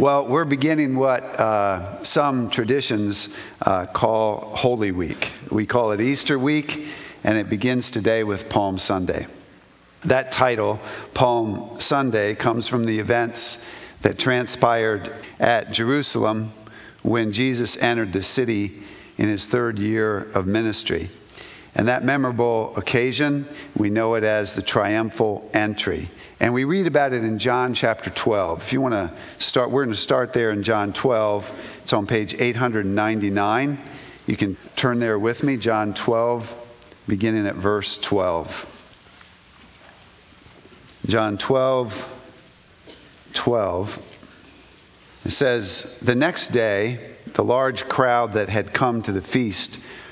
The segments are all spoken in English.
Well, we're beginning what uh, some traditions uh, call Holy Week. We call it Easter Week, and it begins today with Palm Sunday. That title, Palm Sunday, comes from the events that transpired at Jerusalem when Jesus entered the city in his third year of ministry. And that memorable occasion, we know it as the triumphal entry. And we read about it in John chapter 12. If you want to start, we're going to start there in John 12. It's on page 899. You can turn there with me, John 12, beginning at verse 12. John 12, 12. It says, The next day, the large crowd that had come to the feast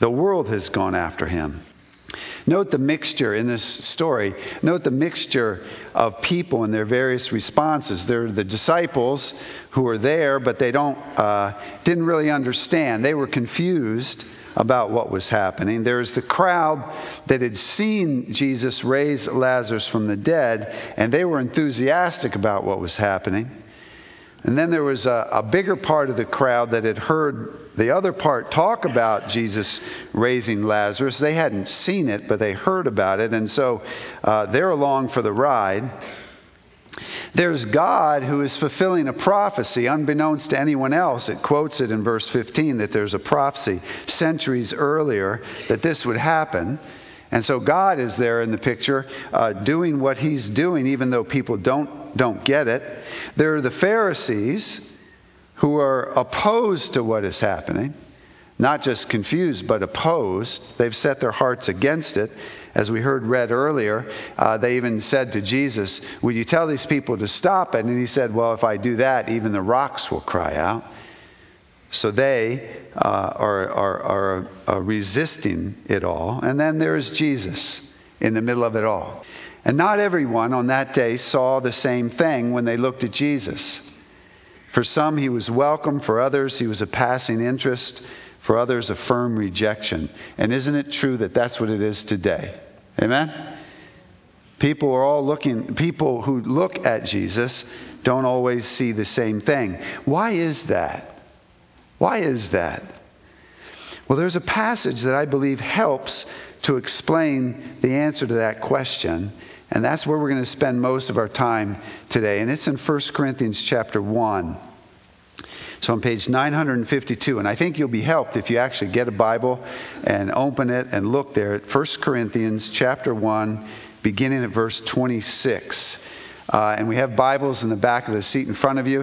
the world has gone after him. Note the mixture in this story. Note the mixture of people and their various responses. There are the disciples who are there, but they don't, uh, didn't really understand. They were confused about what was happening. There's the crowd that had seen Jesus raise Lazarus from the dead, and they were enthusiastic about what was happening. And then there was a, a, bigger part of the crowd that had heard the other part talk about Jesus raising Lazarus. They hadn't seen it, but they heard about it. And so uh, they're along for the ride. There's God who is fulfilling a prophecy unbeknownst to anyone else. It quotes it in verse 15 that there's a prophecy centuries earlier that this would happen. And so God is there in the picture uh, doing what he's doing, even though people don't, don't get it. There are the Pharisees who are opposed to what is happening, not just confused, but opposed. They've set their hearts against it. As we heard read earlier, uh, they even said to Jesus, Will you tell these people to stop it? And he said, Well, if I do that, even the rocks will cry out. So they uh, are, are, are, are resisting it all. And then there's Jesus in the middle of it all. And not everyone on that day saw the same thing when they looked at Jesus. For some, he was welcome. For others, he was a passing interest. For others, a firm rejection. And isn't it true that that's what it is today? Amen? People are all looking, people who look at Jesus don't always see the same thing. Why is that? Why is that? Well, there's a passage that I believe helps to explain the answer to that question, and that's where we're going to spend most of our time today. And it's in 1 Corinthians chapter 1. So on page 952, and I think you'll be helped if you actually get a Bible and open it and look there at 1 Corinthians chapter 1, beginning at verse 26. Uh, and we have Bibles in the back of the seat in front of you,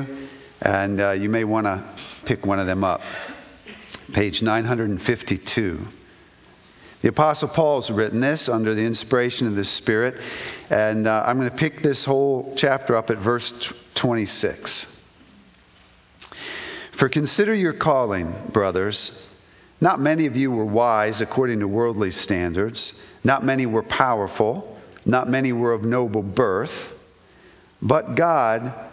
and uh, you may want to pick one of them up. Page 952. The Apostle Paul's written this under the inspiration of the Spirit, and uh, I'm going to pick this whole chapter up at verse 26. For consider your calling, brothers. Not many of you were wise according to worldly standards, not many were powerful, not many were of noble birth, but God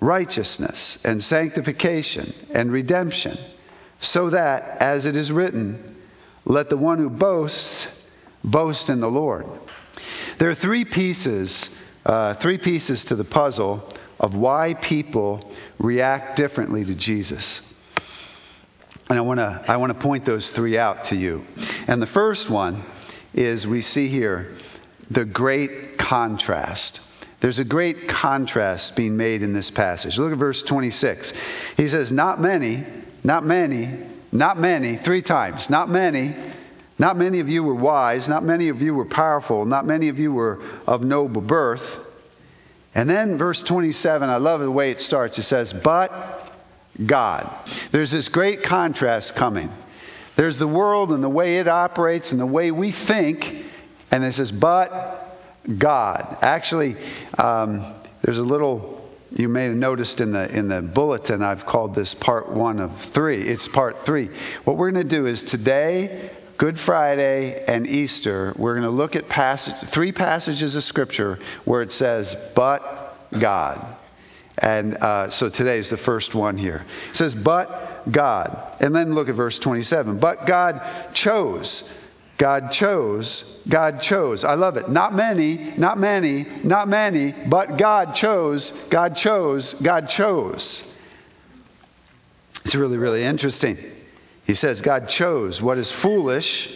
righteousness and sanctification and redemption, so that, as it is written, let the one who boasts boast in the Lord. There are three pieces, uh, three pieces to the puzzle of why people react differently to Jesus. And I want to I want to point those three out to you. And the first one is we see here the great contrast. There's a great contrast being made in this passage. Look at verse 26. He says, Not many, not many, not many, three times, not many, not many of you were wise, not many of you were powerful, not many of you were of noble birth. And then verse 27, I love the way it starts. It says, But God. There's this great contrast coming. There's the world and the way it operates and the way we think, and it says, But God. Actually, um, there's a little you may have noticed in the in the bulletin I've called this part one of three. It's part three. What we're going to do is today, Good Friday, and Easter, we're going to look at passage, three passages of Scripture where it says, "But God." And uh, so today is the first one here. It says, "But God," and then look at verse 27. But God chose God chose. God chose. I love it. Not many, not many, not many, but God chose. God chose. God chose. It's really, really interesting. He says God chose what is foolish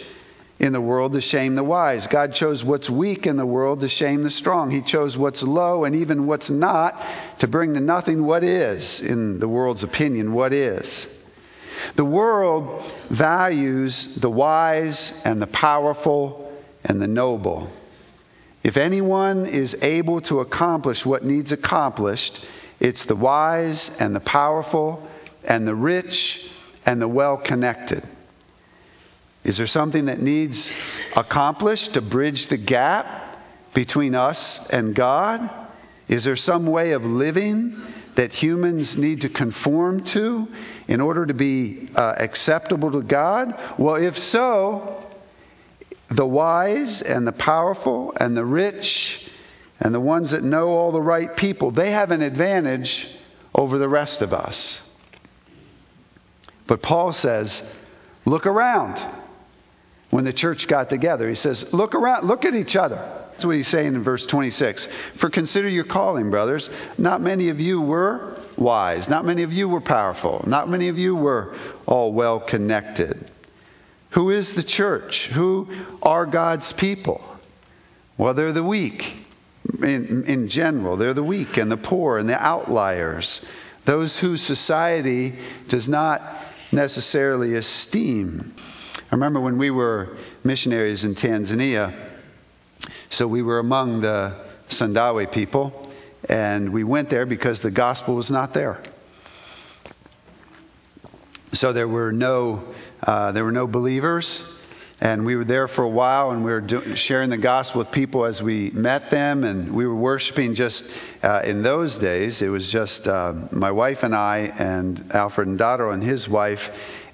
in the world to shame the wise. God chose what's weak in the world to shame the strong. He chose what's low and even what's not to bring to nothing what is, in the world's opinion, what is. The world values the wise and the powerful and the noble. If anyone is able to accomplish what needs accomplished, it's the wise and the powerful and the rich and the well connected. Is there something that needs accomplished to bridge the gap between us and God? Is there some way of living that humans need to conform to in order to be uh, acceptable to God? Well, if so, the wise and the powerful and the rich and the ones that know all the right people, they have an advantage over the rest of us. But Paul says, look around. When the church got together, he says, look around, look at each other. That's what he's saying in verse 26. For consider your calling, brothers. Not many of you were wise. Not many of you were powerful. Not many of you were all well connected. Who is the church? Who are God's people? Well, they're the weak. In, in general, they're the weak and the poor and the outliers. Those whose society does not necessarily esteem. I remember when we were missionaries in Tanzania so we were among the Sandawe people, and we went there because the gospel was not there. So there were no, uh, there were no believers, and we were there for a while, and we were do- sharing the gospel with people as we met them, and we were worshiping just uh, in those days. It was just uh, my wife and I, and Alfred Ndado and his wife,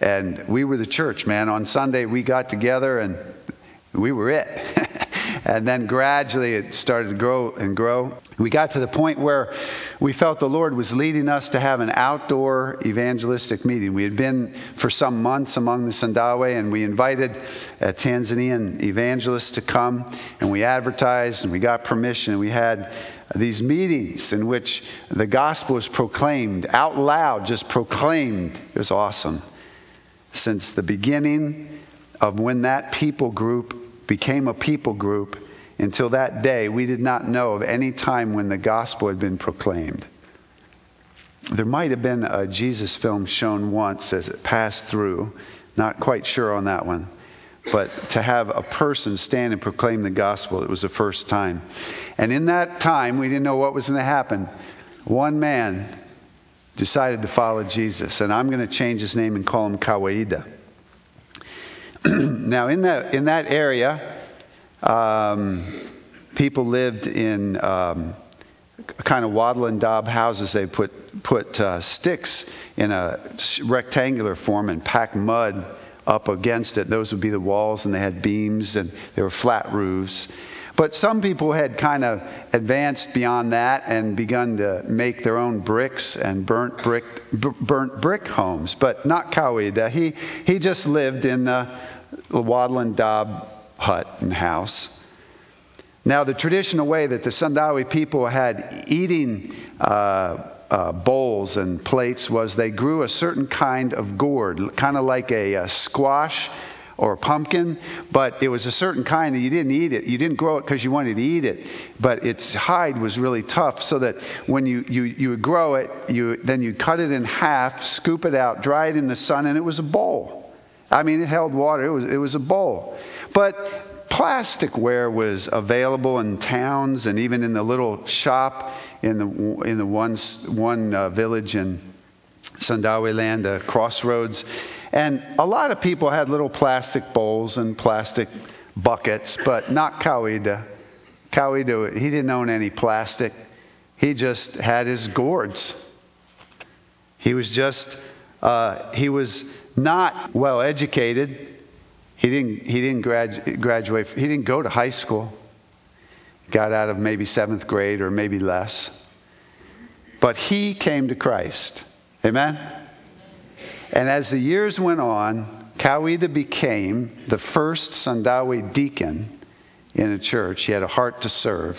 and we were the church, man. On Sunday we got together, and we were it. and then gradually it started to grow and grow. We got to the point where we felt the Lord was leading us to have an outdoor evangelistic meeting. We had been for some months among the Sandawe, and we invited a Tanzanian evangelist to come, and we advertised, and we got permission, and we had these meetings in which the gospel was proclaimed out loud, just proclaimed. It was awesome. Since the beginning of when that people group became a people group, until that day, we did not know of any time when the gospel had been proclaimed. There might have been a Jesus film shown once as it passed through, not quite sure on that one. But to have a person stand and proclaim the gospel, it was the first time. And in that time, we didn't know what was going to happen. One man decided to follow Jesus, and I'm going to change his name and call him Kawaida. now, in that, in that area, um, people lived in um, kind of wattle and daub houses. They put, put uh, sticks in a rectangular form and pack mud up against it. Those would be the walls, and they had beams, and they were flat roofs. But some people had kind of advanced beyond that and begun to make their own bricks and burnt brick, b- burnt brick homes. But not Kawaida. He, he just lived in the wattle and daub hut and house. Now, the traditional way that the Sandawe people had eating uh, uh, bowls and plates was they grew a certain kind of gourd, kind of like a, a squash or a pumpkin, but it was a certain kind that you didn't eat it. You didn't grow it because you wanted to eat it, but its hide was really tough, so that when you, you, you would grow it, you, then you'd cut it in half, scoop it out, dry it in the sun, and it was a bowl. I mean, it held water. It was, it was a bowl. But plasticware was available in towns and even in the little shop in the, in the one, one uh, village in Sandawe land, the crossroads. And a lot of people had little plastic bowls and plastic buckets, but not Kawaida. Kawaida, he didn't own any plastic. He just had his gourds. He was just, uh, he was not well educated. He didn't, he didn't gradu- graduate, he didn't go to high school. Got out of maybe seventh grade or maybe less. But he came to Christ. Amen? And as the years went on, Kawaida became the first Sandawe deacon in a church. He had a heart to serve.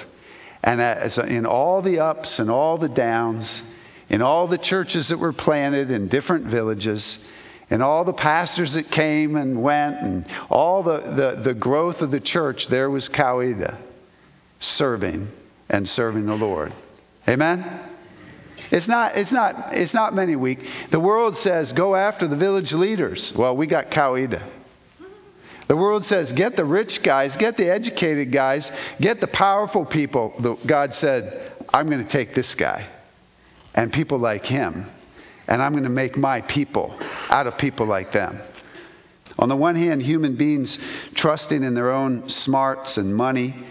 And as, in all the ups and all the downs, in all the churches that were planted in different villages, and all the pastors that came and went, and all the, the, the growth of the church, there was Kawaida serving and serving the Lord. Amen? It's not, it's not, it's not many weeks. The world says, go after the village leaders. Well, we got Kawaida. The world says, get the rich guys, get the educated guys, get the powerful people. God said, I'm going to take this guy and people like him and I'm going to make my people out of people like them. On the one hand, human beings trusting in their own smarts and money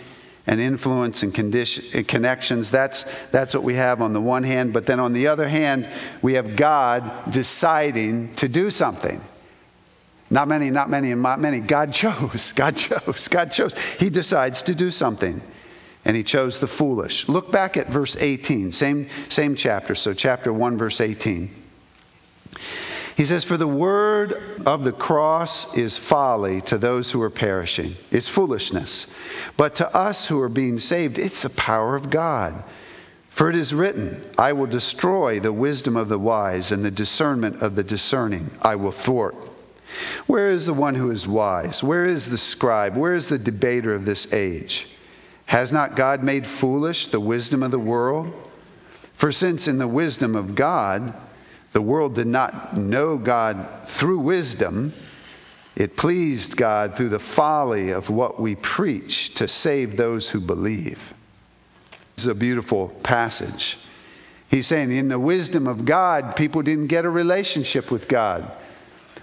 and influence and, condition, connections. That's, that's what we have on the one hand. But then on the other hand, we have God deciding to do something. Not many, not many, and not many. God chose. God chose. God chose. He decides to do something. And he chose the foolish. Look back at verse 18, same, same chapter. So, chapter 1, verse 18. He says, For the word of the cross is folly to those who are perishing, it's foolishness. But to us who are being saved, it's the power of God. For it is written, I will destroy the wisdom of the wise, and the discernment of the discerning I will thwart. Where is the one who is wise? Where is the scribe? Where is the debater of this age? Has not God made foolish the wisdom of the world? For since in the wisdom of God, the world did not know God through wisdom. It pleased God through the folly of what we preach to save those who believe. This is a beautiful passage. He's saying, in the wisdom of God, people didn't get a relationship with God.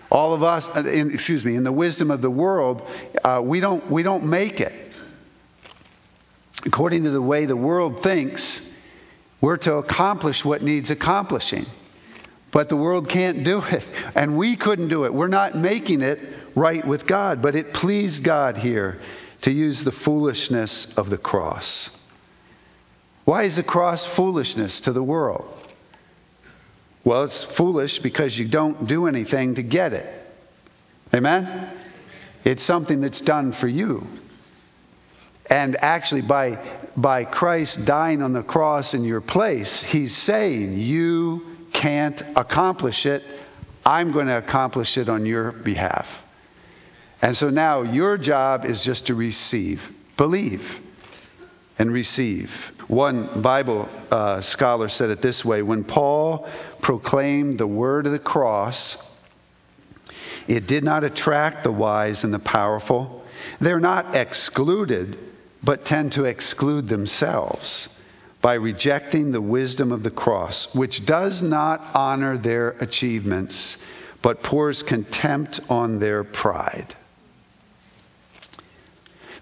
All of us, uh, in, excuse me, in the wisdom of the world, uh, we, don't, we don't make it. According to the way the world thinks, we're to accomplish what needs accomplishing. But the world can't do it. And we couldn't do it. We're not making it right with God. But it pleased God here to use the foolishness of the cross. Why is the cross foolishness to the world? Well, it's foolish because you don't do anything to get it. Amen? It's something that's done for you. And actually, by, by Christ dying on the cross in your place, He's saying, You can't accomplish it. I'm going to accomplish it on your behalf. And so now your job is just to receive, believe, and receive. One Bible uh, scholar said it this way when Paul proclaimed the word of the cross, it did not attract the wise and the powerful. They're not excluded, but tend to exclude themselves by rejecting the wisdom of the cross, which does not honor their achievements, but pours contempt on their pride.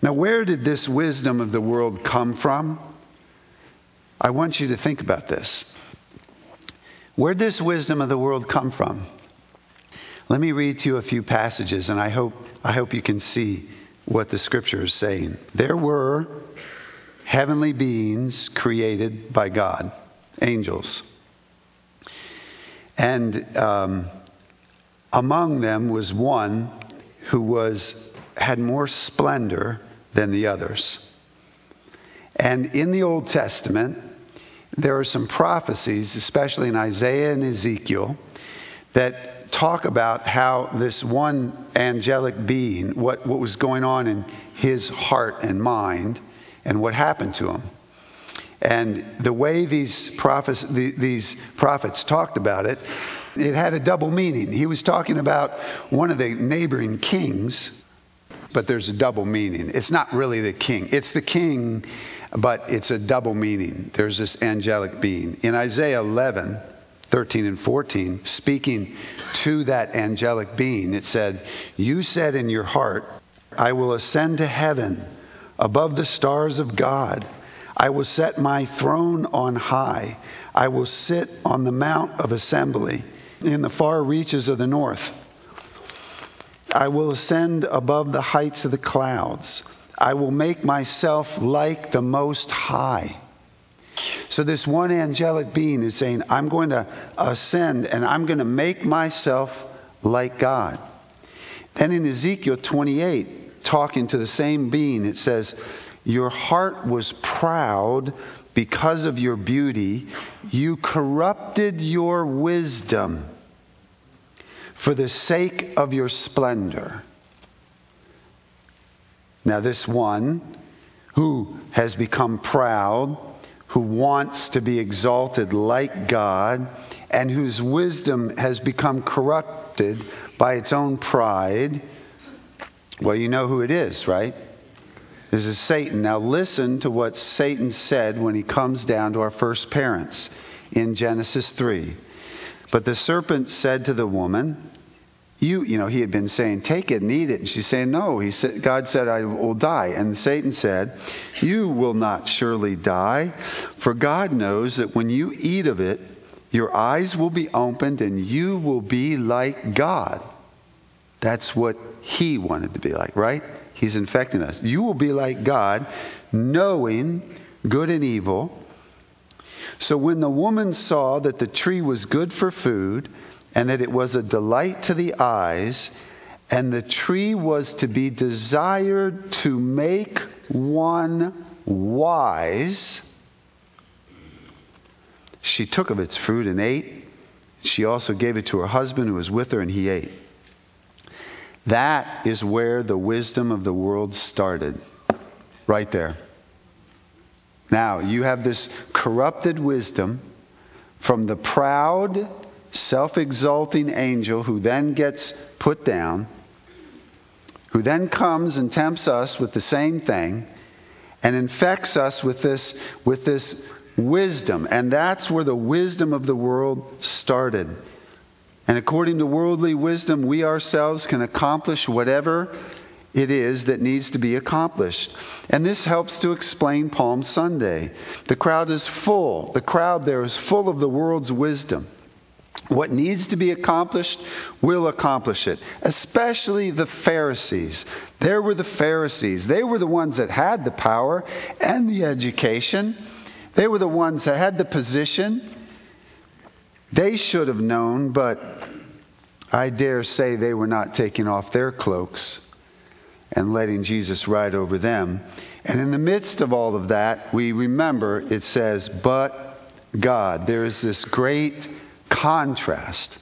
Now, where did this wisdom of the world come from? I want you to think about this. Where did this wisdom of the world come from? Let me read to you a few passages, and I hope, I hope you can see what the scripture is saying. There were heavenly beings created by God, angels. And um, among them was one who was, had more splendor than the others. And in the Old Testament, there are some prophecies, especially in Isaiah and Ezekiel, that talk about how this one angelic being, what, what was going on in his heart and mind, and what happened to him. And the way these prophets, these prophets talked about it, it had a double meaning. He was talking about one of the neighboring kings, but there's a double meaning. It's not really the king, it's the king, but it's a double meaning. There's this angelic being. In Isaiah 11, 13 and 14, speaking to that angelic being, it said, You said in your heart, I will ascend to heaven above the stars of God. I will set my throne on high. I will sit on the mount of assembly in the far reaches of the north. I will ascend above the heights of the clouds. I will make myself like the Most High. So, this one angelic being is saying, I'm going to ascend and I'm going to make myself like God. Then in Ezekiel 28, talking to the same being, it says, Your heart was proud because of your beauty. You corrupted your wisdom for the sake of your splendor. Now, this one who has become proud, who wants to be exalted like God, and whose wisdom has become corrupted by its own pride, well, you know who it is, right? This is Satan. Now, listen to what Satan said when he comes down to our first parents in Genesis 3. But the serpent said to the woman, you, you know, he had been saying, take it and eat it. And she's saying, no. He said, God said, I will die. And Satan said, you will not surely die. For God knows that when you eat of it, your eyes will be opened and you will be like God. That's what he wanted to be like, right? He's infecting us. You will be like God, knowing good and evil. So when the woman saw that the tree was good for food, and that it was a delight to the eyes, and the tree was to be desired to make one wise, she took of its fruit and ate. She also gave it to her husband who was with her, and he ate. That is where the wisdom of the world started. Right there. Now, you have this corrupted wisdom from the proud, self exalting angel who then gets put down, who then comes and tempts us with the same thing and infects us with this, with this wisdom. And that's where the wisdom of the world started. And according to worldly wisdom, we ourselves can accomplish whatever it is that needs to be accomplished. And this helps to explain Palm Sunday. The crowd is full. The crowd there is full of the world's wisdom. What needs to be accomplished will accomplish it, especially the Pharisees. There were the Pharisees. They were the ones that had the power and the education, they were the ones that had the position. They should have known, but I dare say they were not taking off their cloaks and letting Jesus ride over them. And in the midst of all of that, we remember it says, But God. There is this great contrast.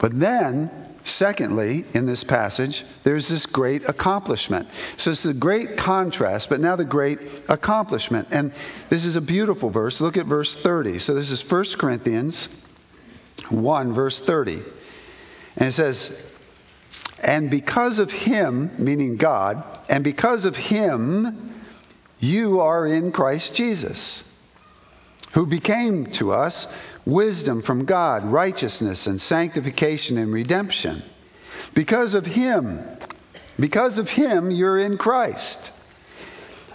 But then, secondly, in this passage, there's this great accomplishment. So it's the great contrast, but now the great accomplishment. And this is a beautiful verse. Look at verse 30. So this is 1 Corinthians 1, verse 30. And it says, And because of him, meaning God, and because of him, you are in Christ Jesus, who became to us wisdom from God, righteousness and sanctification and redemption. Because of Him, because of Him, you're in Christ.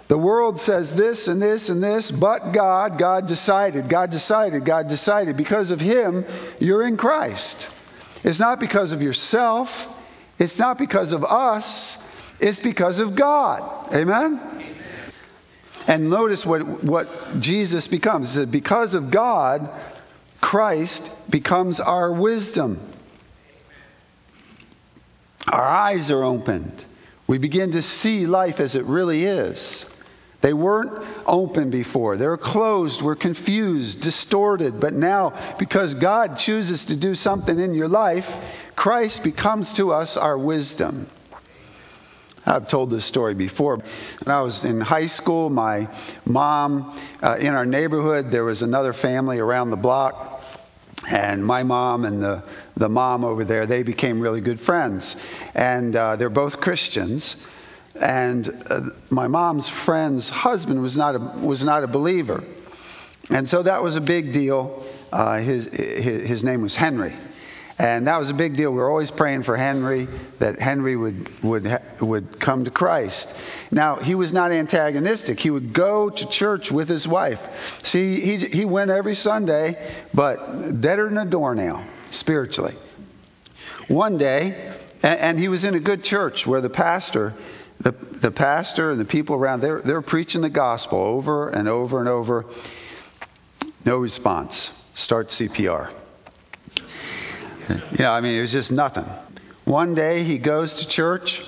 The world says this and this and this, but God, God decided, God decided, God decided. Because of Him, you're in Christ. It's not because of yourself, it's not because of us, It's because of God. Amen? And notice what, what Jesus becomes. Said, because of God, Christ becomes our wisdom. Our eyes are opened. We begin to see life as it really is. They weren't open before. They were closed, were confused, distorted. But now, because God chooses to do something in your life, Christ becomes to us our wisdom. I've told this story before. When I was in high school, my mom, uh, in our neighborhood, there was another family around the block. And my mom and the, the mom over there, they became really good friends. And uh, they're both Christians. And uh, my mom's friend's husband was not a, was not a believer. And so that was a big deal. Uh, his, his, his name was Henry. And that was a big deal. We were always praying for Henry, that Henry would, would, would come to Christ. Now, he was not antagonistic. He would go to church with his wife. See, he, he went every Sunday, but deader than a doornail, spiritually. One day, and, and he was in a good church where the pastor the, the pastor and the people around, they're, they're preaching the gospel over and over and over. No response. Start CPR. Yeah, I mean, it was just nothing. One day he goes to church.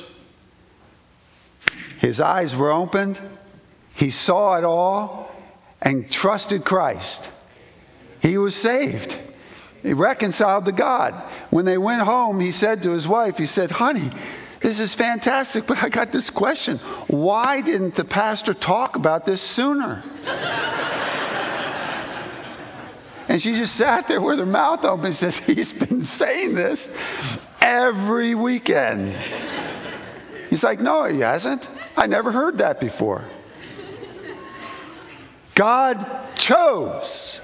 His eyes were opened. He saw it all and trusted Christ. He was saved. He reconciled to God. When they went home, he said to his wife, he said, Honey, this is fantastic, but I got this question. Why didn't the pastor talk about this sooner? and she just sat there with her mouth open and says, He's been saying this every weekend. He's like, No, he hasn't. I never heard that before. God chose.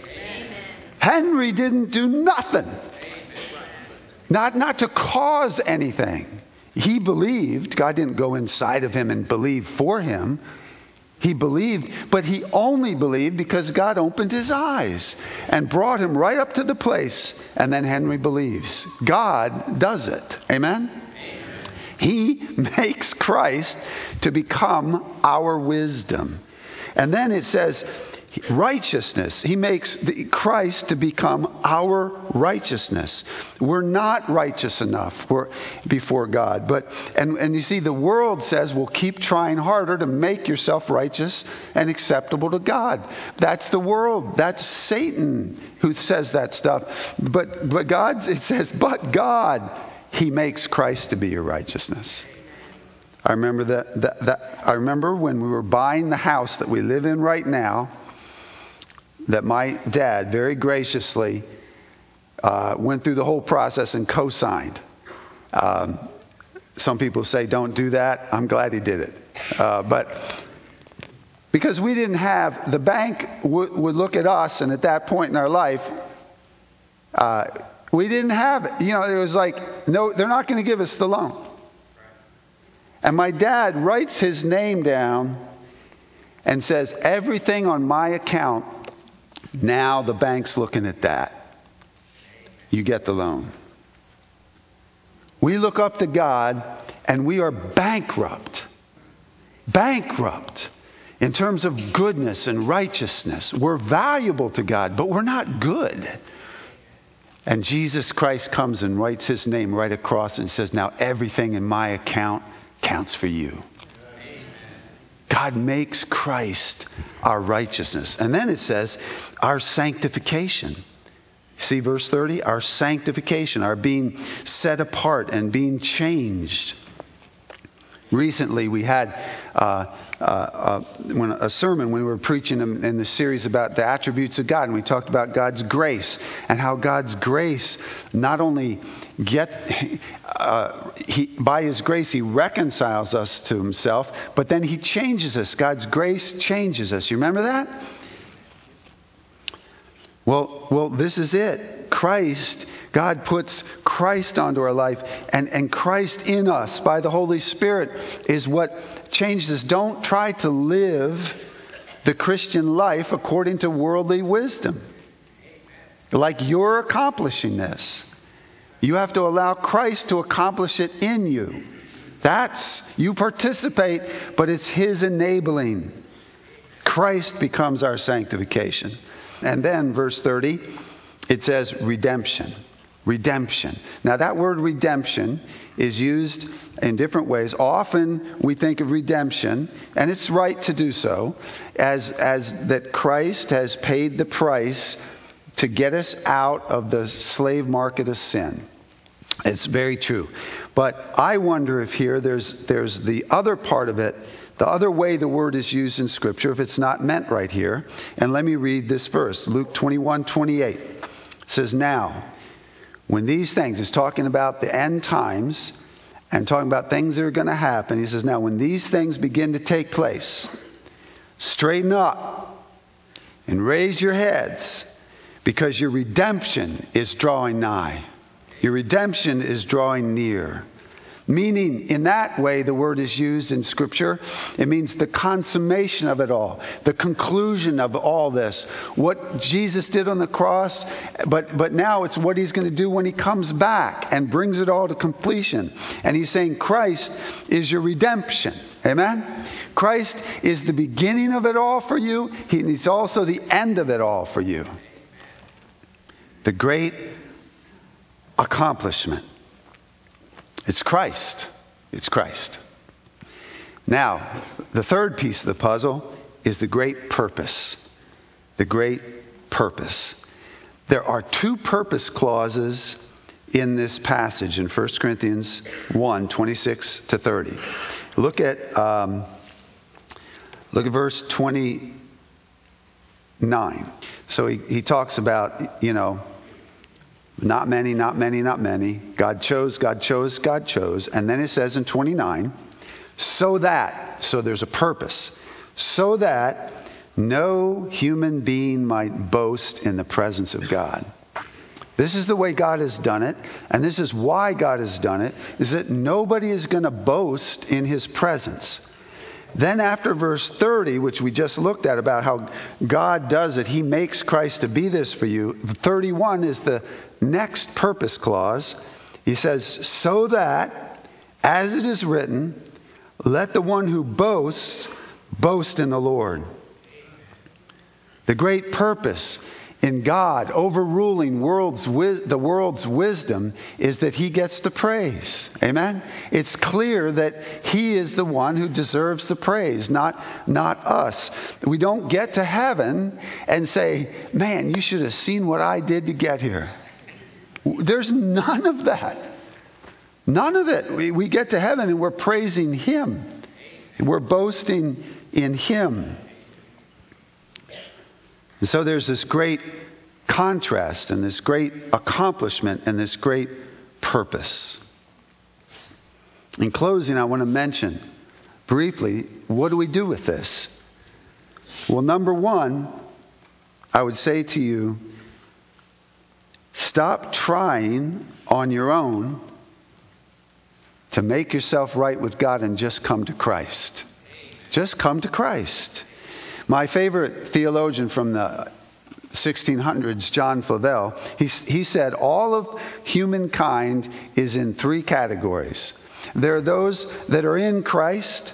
Henry didn't do nothing. Not, not to cause anything. He believed. God didn't go inside of him and believe for him. He believed, but he only believed because God opened his eyes and brought him right up to the place. And then Henry believes. God does it. Amen? He makes Christ to become our wisdom. And then it says, righteousness. He makes the, Christ to become our righteousness. We're not righteous enough before God. But and, and you see, the world says, well, keep trying harder to make yourself righteous and acceptable to God. That's the world. That's Satan who says that stuff. But but God it says, but God, He makes Christ to be your righteousness. I remember that, that, that I remember when we were buying the house that we live in right now that my dad very graciously uh, went through the whole process and co signed. Um, some people say don't do that. I'm glad he did it. Uh, but because we didn't have, the bank w- would look at us, and at that point in our life, uh, we didn't have it. You know, it was like, no, they're not going to give us the loan. And my dad writes his name down and says, everything on my account now the bank's looking at that. You get the loan. We look up to God and we are bankrupt. Bankrupt in terms of goodness and righteousness. We're valuable to God, but we're not good. And Jesus Christ comes and writes his name right across and says, Now everything in my account counts for you. God makes Christ our righteousness. And then it says, our sanctification. See verse 30? Our sanctification, our being set apart and being changed. Recently, we had uh, uh, uh, a sermon when we were preaching in, in the series about the attributes of God, and we talked about God's grace and how God's grace not only get uh, he, by His grace He reconciles us to Himself, but then He changes us. God's grace changes us. You remember that? Well, well, this is it. Christ God puts Christ onto our life, and, and Christ in us by the Holy Spirit is what changes us. Don't try to live the Christian life according to worldly wisdom. Like you're accomplishing this. You have to allow Christ to accomplish it in you. That's, you participate, but it's His enabling. Christ becomes our sanctification. And then, verse 30, it says redemption. Redemption. Now, that word redemption is used in different ways. Often we think of redemption, and it's right to do so, as, as that Christ has paid the price to get us out of the slave market of sin. It's very true. But I wonder if here there's, there's the other part of it, the other way the word is used in Scripture, if it's not meant right here. And let me read this verse Luke 21 28. It says, Now, when these things, is talking about the end times and talking about things that are going to happen. He says, Now, when these things begin to take place, straighten up and raise your heads because your redemption is drawing nigh. Your redemption is drawing near. Meaning, in that way, the word is used in Scripture. It means the consummation of it all, the conclusion of all this. What Jesus did on the cross, but, but now it's what he's going to do when he comes back and brings it all to completion. And he's saying Christ is your redemption. Amen? Christ is the beginning of it all for you, he, he's also the end of it all for you. The great accomplishment. It's Christ. It's Christ. Now, the third piece of the puzzle is the great purpose. The great purpose. There are two purpose clauses in this passage in 1 Corinthians 1 26 to 30. Look at, um, look at verse 29. So he, he talks about, you know, not many, not many, not many. God chose, God chose, God chose. And then it says in 29, so that, so there's a purpose, so that no human being might boast in the presence of God. This is the way God has done it, and this is why God has done it, is that nobody is going to boast in his presence. Then, after verse 30, which we just looked at about how God does it, He makes Christ to be this for you. 31 is the next purpose clause, he says, So that, as it is written, let the one who boasts boast in the Lord. The great purpose in God overruling world's, the world's wisdom is that he gets the praise. Amen? It's clear that he is the one who deserves the praise, not, not us. We don't get to heaven and say, man, you should have seen what I did to get here. There's none of that. None of it. We, we get to heaven and we're praising Him. We're boasting in Him. And so there's this great contrast and this great accomplishment and this great purpose. In closing, I want to mention briefly what do we do with this? Well, number one, I would say to you, Stop trying on your own to make yourself right with God and just come to Christ. Just come to Christ. My favorite theologian from the 1600s, John Flavel, he, he said all of humankind is in three categories. There are those that are in Christ,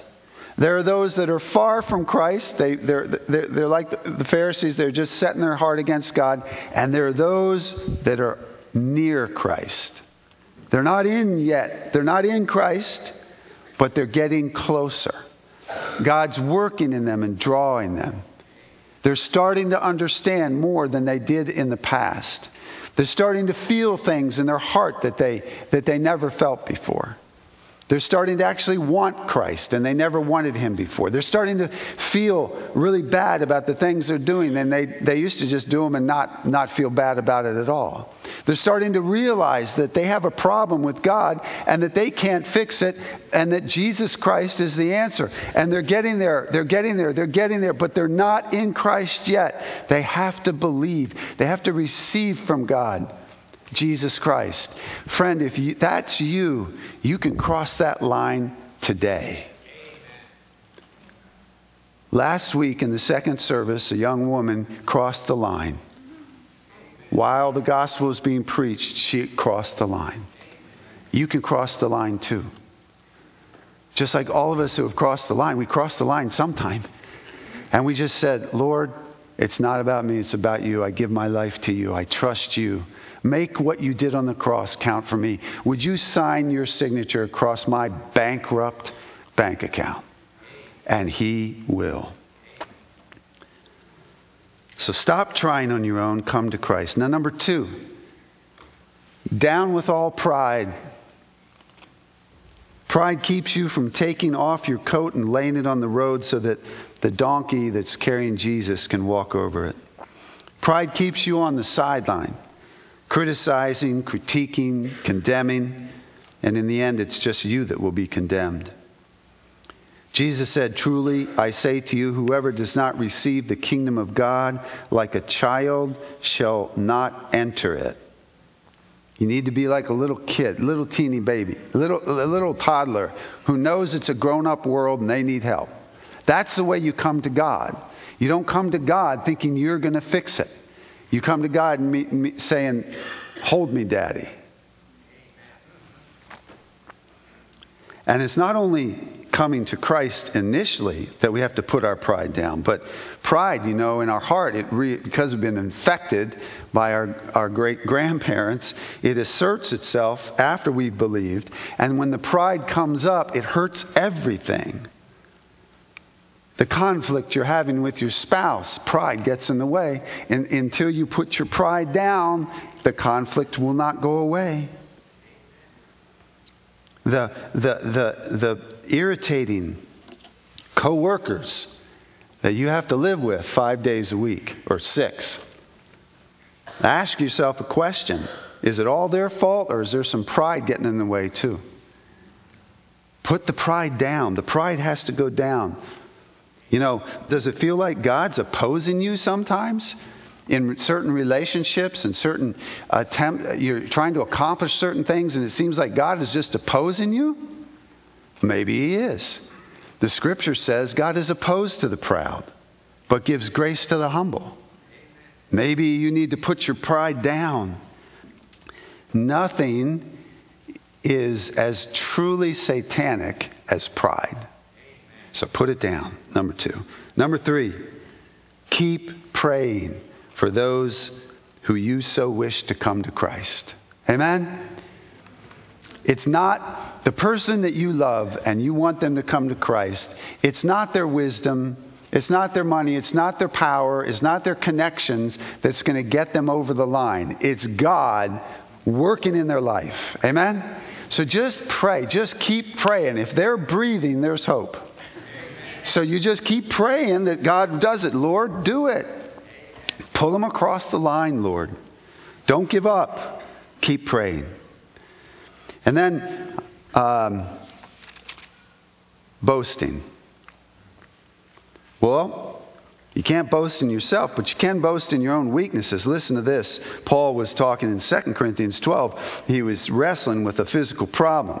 there are those that are far from Christ. They, they're, they're, they're like the Pharisees, they're just setting their heart against God. And there are those that are near Christ. They're not in yet, they're not in Christ, but they're getting closer. God's working in them and drawing them. They're starting to understand more than they did in the past. They're starting to feel things in their heart that they, that they never felt before. They're starting to actually want Christ, and they never wanted him before. They're starting to feel really bad about the things they're doing, and they, they used to just do them and not, not feel bad about it at all. They're starting to realize that they have a problem with God and that they can't fix it, and that Jesus Christ is the answer. And they're getting there, they're getting there, they're getting there, but they're not in Christ yet. They have to believe, they have to receive from God. Jesus Christ. Friend, if you, that's you, you can cross that line today. Last week in the second service, a young woman crossed the line. While the gospel was being preached, she crossed the line. You can cross the line too. Just like all of us who have crossed the line, we crossed the line sometime. And we just said, Lord, it's not about me, it's about you. I give my life to you. I trust you. Make what you did on the cross count for me. Would you sign your signature across my bankrupt bank account? And He will. So stop trying on your own, come to Christ. Now, number two, down with all pride. Pride keeps you from taking off your coat and laying it on the road so that the donkey that's carrying Jesus can walk over it. Pride keeps you on the sideline, criticizing, critiquing, condemning, and in the end, it's just you that will be condemned. Jesus said, Truly, I say to you, whoever does not receive the kingdom of God like a child shall not enter it. You need to be like a little kid, little teeny baby, little, a little toddler who knows it's a grown up world and they need help. That's the way you come to God. You don't come to God thinking you're going to fix it. You come to God and me, saying, Hold me, Daddy. And it's not only coming to Christ initially that we have to put our pride down. But pride, you know, in our heart, it re, because we've been infected by our, our great grandparents, it asserts itself after we've believed. And when the pride comes up, it hurts everything. The conflict you're having with your spouse, pride gets in the way. And until you put your pride down, the conflict will not go away the, the, the, the irritating coworkers that you have to live with five days a week or six. Ask yourself a question Is it all their fault or is there some pride getting in the way too? Put the pride down. The pride has to go down. You know, does it feel like God's opposing you sometimes? in certain relationships and certain attempt you're trying to accomplish certain things and it seems like God is just opposing you? Maybe he is. The scripture says God is opposed to the proud, but gives grace to the humble. Maybe you need to put your pride down. Nothing is as truly satanic as pride. So put it down. Number two. Number three, keep praying for those who you so wish to come to Christ. Amen? It's not the person that you love and you want them to come to Christ, it's not their wisdom. It's not their money. It's not their power. It's not their connections that's going to get them over the line. It's God working in their life. Amen? So just pray. Just keep praying. If they're breathing, there's hope. So you just keep praying that God does it. Lord, do it. Pull them across the line, Lord. Don't give up. Keep praying. And then um, boasting. Well, you can't boast in yourself, but you can boast in your own weaknesses. Listen to this. Paul was talking in 2 Corinthians 12. He was wrestling with a physical problem.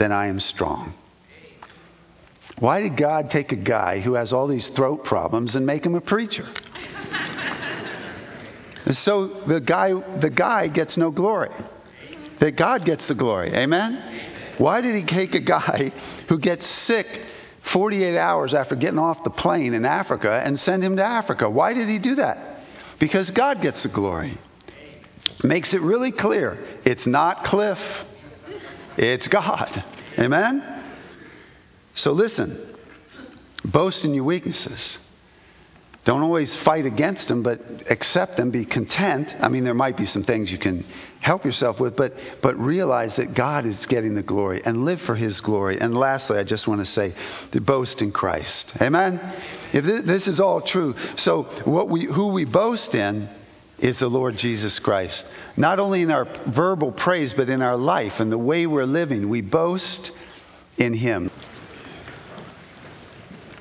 then I am strong. Why did God take a guy who has all these throat problems and make him a preacher? so the guy, the guy gets no glory. That God gets the glory. Amen? Why did he take a guy who gets sick 48 hours after getting off the plane in Africa and send him to Africa? Why did he do that? Because God gets the glory makes it really clear it's not Cliff, it's God. Amen? So listen, boast in your weaknesses. Don't always fight against them, but accept them, be content. I mean, there might be some things you can help yourself with, but, but realize that God is getting the glory and live for His glory. And lastly, I just want to say to boast in Christ. Amen? If this, this is all true, so what we, who we boast in is the Lord Jesus Christ. Not only in our verbal praise, but in our life and the way we're living. We boast in Him.